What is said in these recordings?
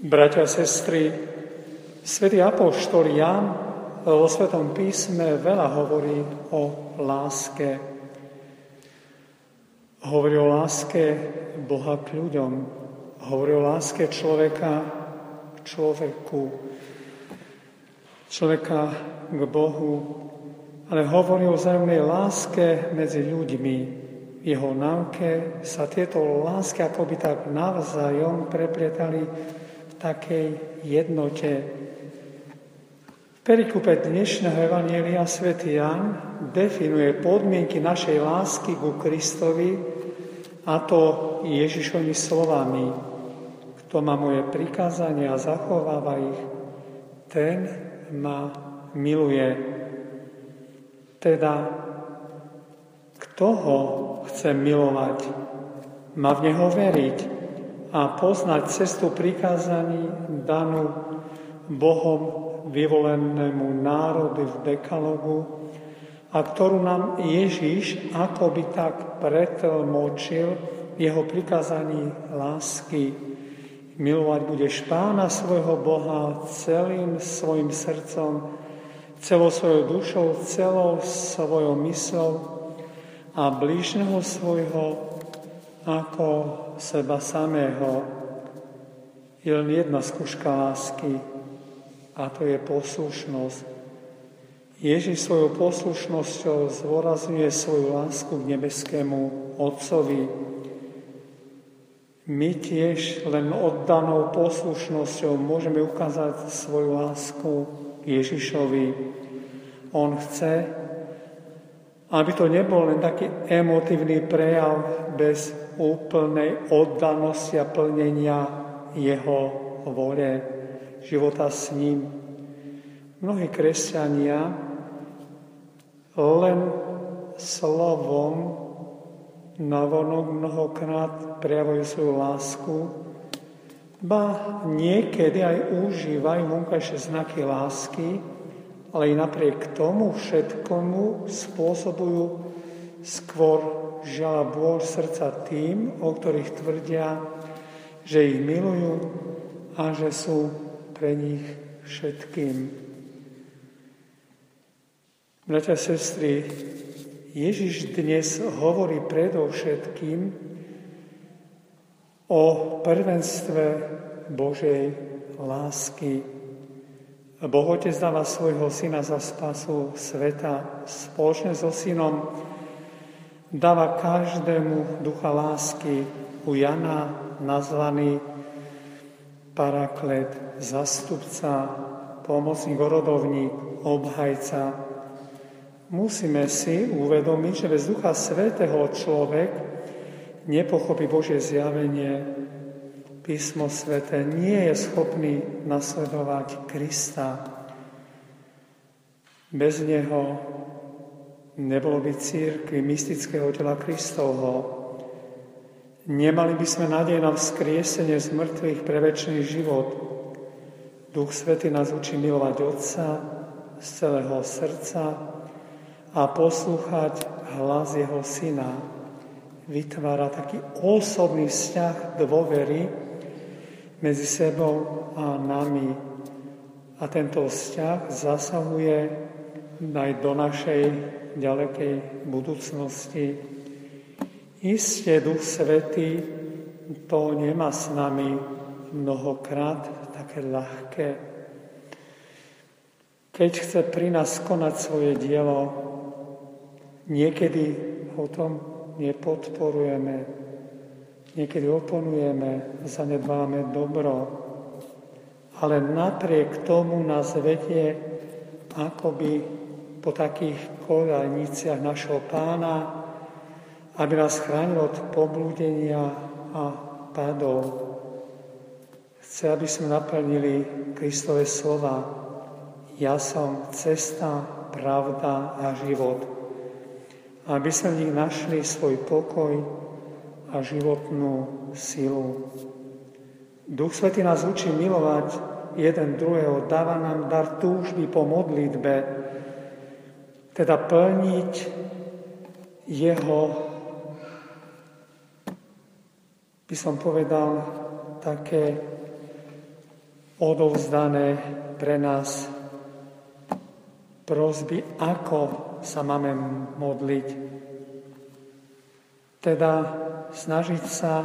Bratia a sestry, svätý Apoštol Jan vo Svetom písme veľa hovorí o láske. Hovorí o láske Boha k ľuďom. Hovorí o láske človeka k človeku. Človeka k Bohu. Ale hovorí o vzájomnej láske medzi ľuďmi. V jeho náuke sa tieto lásky akoby tak navzájom preplietali takej jednote. V perikupe dnešného Evanielia svätý Jan definuje podmienky našej lásky ku Kristovi a to Ježišovými slovami. Kto má moje prikázania a zachováva ich, ten ma miluje. Teda, kto ho chce milovať, má v neho veriť a poznať cestu prikázaní danú Bohom vyvolenému národu v dekalogu a ktorú nám Ježíš akoby tak pretlmočil jeho prikázaní lásky. Milovať budeš pána svojho Boha celým svojim srdcom, celou svojou dušou, celou svojou myslou a blížneho svojho ako seba samého je len jedna skúška lásky a to je poslušnosť. Ježiš svojou poslušnosťou zvorazňuje svoju lásku k nebeskému Otcovi. My tiež len oddanou poslušnosťou môžeme ukázať svoju lásku k Ježišovi. On chce, aby to nebol len taký emotívny prejav bez úplnej oddanosti a plnenia jeho vole, života s ním. Mnohí kresťania len slovom navonok mnohokrát prejavujú svoju lásku, ba niekedy aj užívajú vonkajšie znaky lásky, ale i napriek tomu všetkomu spôsobujú skôr žiaľ bôľ srdca tým, o ktorých tvrdia, že ich milujú a že sú pre nich všetkým. Bratia sestry, Ježiš dnes hovorí predovšetkým o prvenstve Božej lásky. Boh Otec dáva svojho syna za spasu sveta spoločne so synom dáva každému ducha lásky u Jana nazvaný paraklet, zastupca, pomocník, orodovník, obhajca. Musíme si uvedomiť, že bez Ducha Svetého človek nepochopí Božie zjavenie. Písmo Svete nie je schopný nasledovať Krista. Bez Neho Nebolo by církvy mystického tela Kristovho. Nemali by sme nádej na vzkriesenie z mŕtvych pre väčší život. Duch Svety nás učí milovať Otca z celého srdca a poslúchať hlas Jeho Syna. Vytvára taký osobný vzťah dôvery medzi sebou a nami. A tento vzťah zasahuje aj do našej ďalekej budúcnosti. Isté Duch Svetý to nemá s nami mnohokrát také ľahké. Keď chce pri nás konať svoje dielo, niekedy ho tom nepodporujeme, niekedy oponujeme, zanedbáme dobro, ale napriek tomu nás vedie akoby po takých koľajniciach našho pána, aby nás chránil od poblúdenia a padov. Chce, aby sme naplnili Kristove slova. Ja som cesta, pravda a život. Aby sme v nich našli svoj pokoj a životnú silu. Duch Svetý nás učí milovať jeden druhého, dáva nám dar túžby po modlitbe, teda plniť jeho, by som povedal, také odovzdané pre nás prosby, ako sa máme modliť. Teda snažiť sa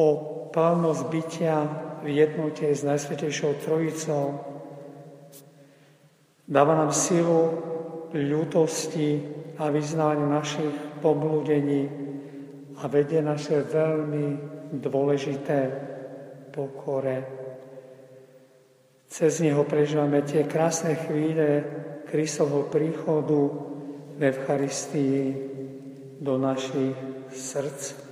o plnosť bytia v jednote s Najsvetejšou Trojicou. Dáva nám silu ľútosti a vyznávaniu našich poblúdení a vedie naše veľmi dôležité pokore. Cez neho prežívame tie krásne chvíle Kristovho príchodu v Eucharistii do našich srdc.